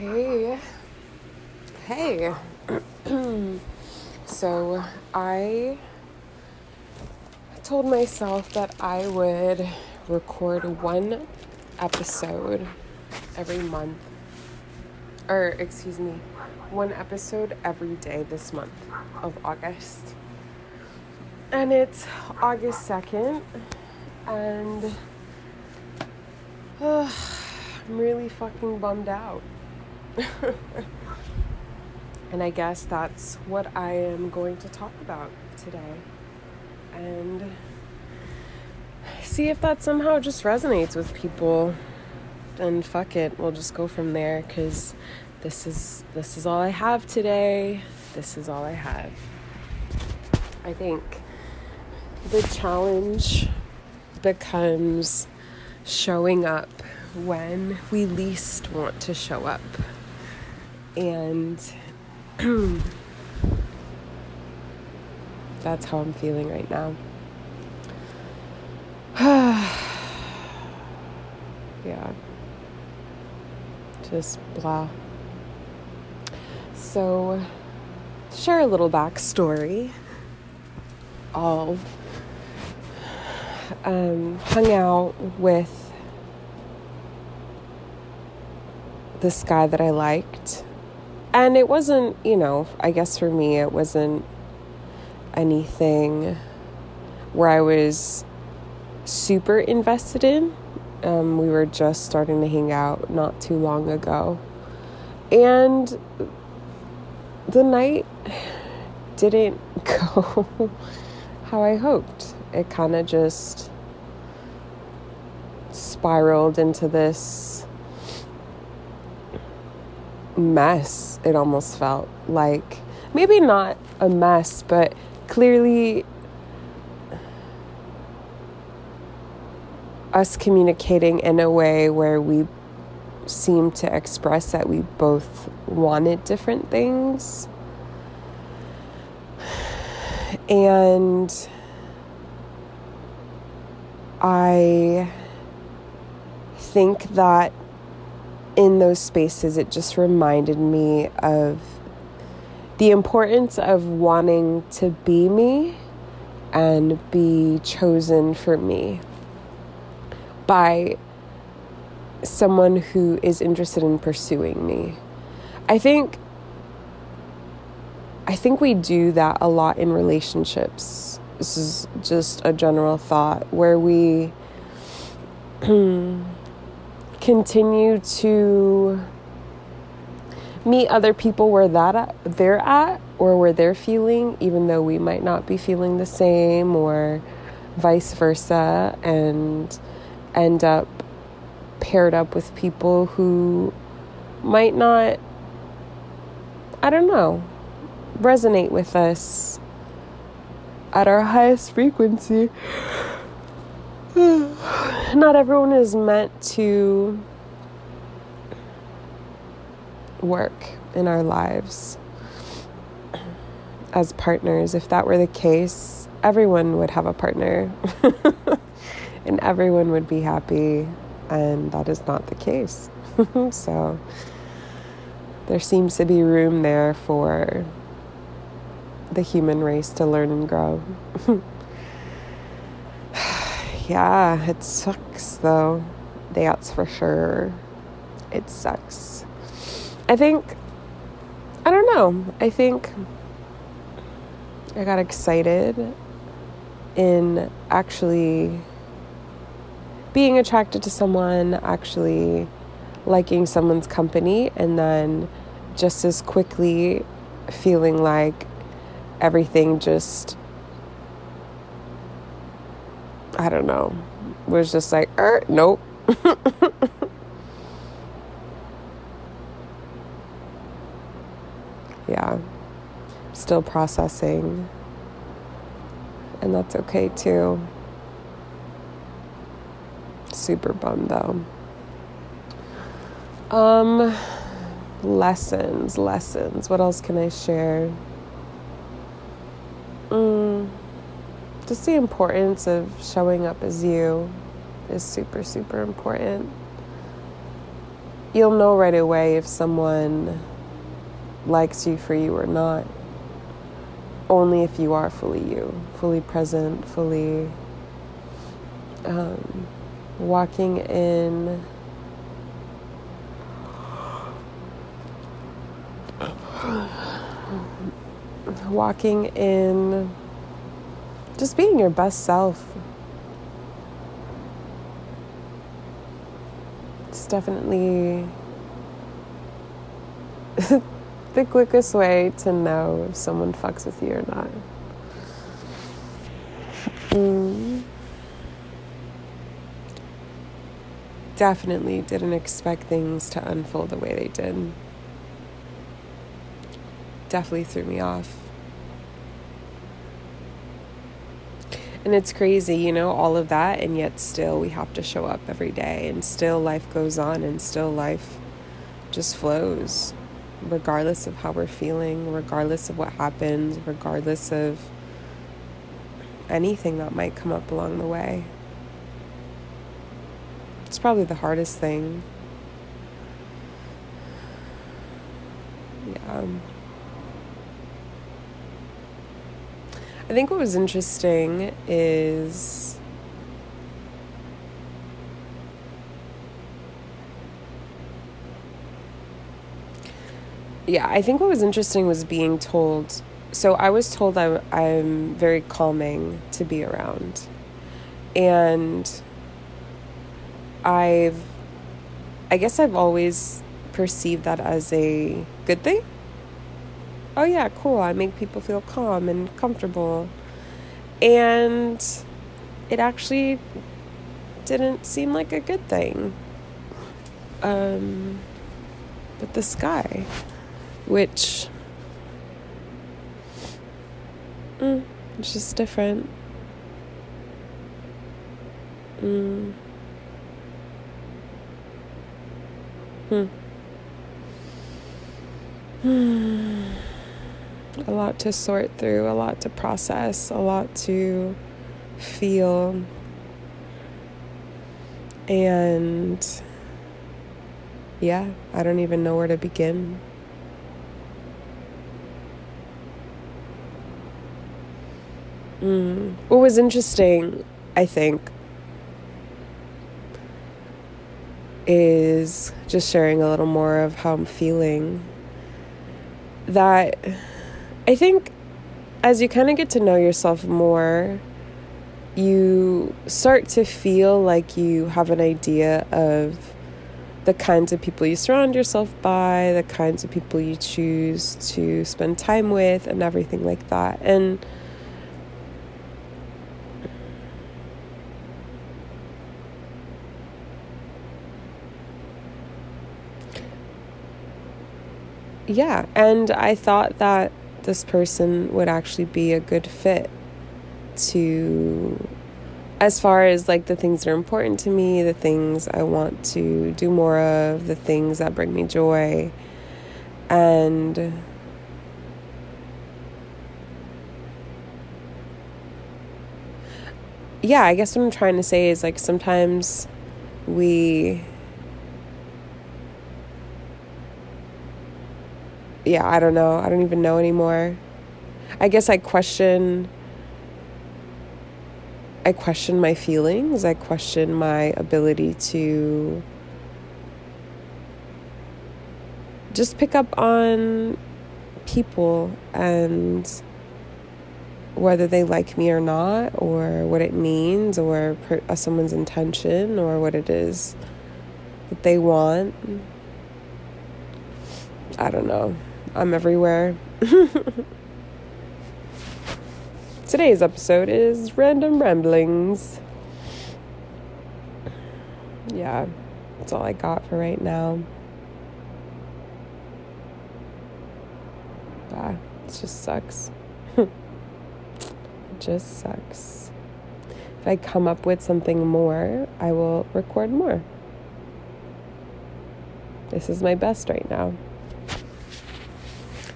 Hey. Hey. so I told myself that I would record one episode every month. Or, excuse me, one episode every day this month of August. And it's August 2nd, and uh, I'm really fucking bummed out. and I guess that's what I am going to talk about today. And see if that somehow just resonates with people. And fuck it, we'll just go from there cuz this is this is all I have today. This is all I have. I think the challenge becomes showing up when we least want to show up. And that's how I'm feeling right now. yeah. Just blah. So, share a little backstory. All um, hung out with this guy that I liked. And it wasn't, you know, I guess for me, it wasn't anything where I was super invested in. Um, we were just starting to hang out not too long ago. And the night didn't go how I hoped. It kind of just spiraled into this mess, it almost felt like. Maybe not a mess, but clearly us communicating in a way where we seemed to express that we both wanted different things. And I think that in those spaces, it just reminded me of the importance of wanting to be me and be chosen for me by someone who is interested in pursuing me. I think I think we do that a lot in relationships. This is just a general thought where we continue to meet other people where that they're at or where they're feeling even though we might not be feeling the same or vice versa and end up paired up with people who might not I don't know resonate with us at our highest frequency not everyone is meant to work in our lives as partners. If that were the case, everyone would have a partner and everyone would be happy, and that is not the case. so, there seems to be room there for the human race to learn and grow. yeah, it sucks though. That's for sure. It sucks. I think, I don't know. I think I got excited in actually being attracted to someone, actually liking someone's company, and then just as quickly feeling like everything just I don't know, was just like, er, nope. yeah, still processing. And that's okay too. Super bummed though. Um, lessons, lessons. What else can I share? Mm just the importance of showing up as you is super, super important. you'll know right away if someone likes you for you or not. Only if you are fully you, fully present, fully um, walking in. walking in just being your best self. It's definitely the quickest way to know if someone fucks with you or not. Mm. Definitely didn't expect things to unfold the way they did. Definitely threw me off. And it's crazy, you know, all of that, and yet still we have to show up every day, and still life goes on, and still life just flows, regardless of how we're feeling, regardless of what happens, regardless of anything that might come up along the way. It's probably the hardest thing. Yeah. Um, I think what was interesting is yeah, I think what was interesting was being told. So I was told I'm, I'm very calming to be around. And I've, I guess I've always perceived that as a good thing oh yeah, cool, I make people feel calm and comfortable. And it actually didn't seem like a good thing. Um, but the sky, which mm, it's just different. Mm. Hmm. Hmm a lot to sort through, a lot to process, a lot to feel. And yeah, I don't even know where to begin. Mm. What was interesting, I think, is just sharing a little more of how I'm feeling. That I think as you kind of get to know yourself more, you start to feel like you have an idea of the kinds of people you surround yourself by, the kinds of people you choose to spend time with, and everything like that. And yeah, and I thought that this person would actually be a good fit to as far as like the things that are important to me, the things I want to do more of, the things that bring me joy. And yeah, I guess what I'm trying to say is like sometimes we yeah, I don't know. I don't even know anymore. I guess I question I question my feelings. I question my ability to just pick up on people and whether they like me or not, or what it means, or per, uh, someone's intention, or what it is that they want. I don't know. I'm everywhere. Today's episode is Random Ramblings. Yeah, that's all I got for right now. Ah, it just sucks. it just sucks. If I come up with something more, I will record more. This is my best right now.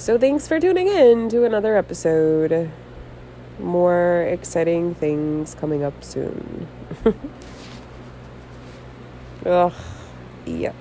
So, thanks for tuning in to another episode. More exciting things coming up soon. Ugh, yep.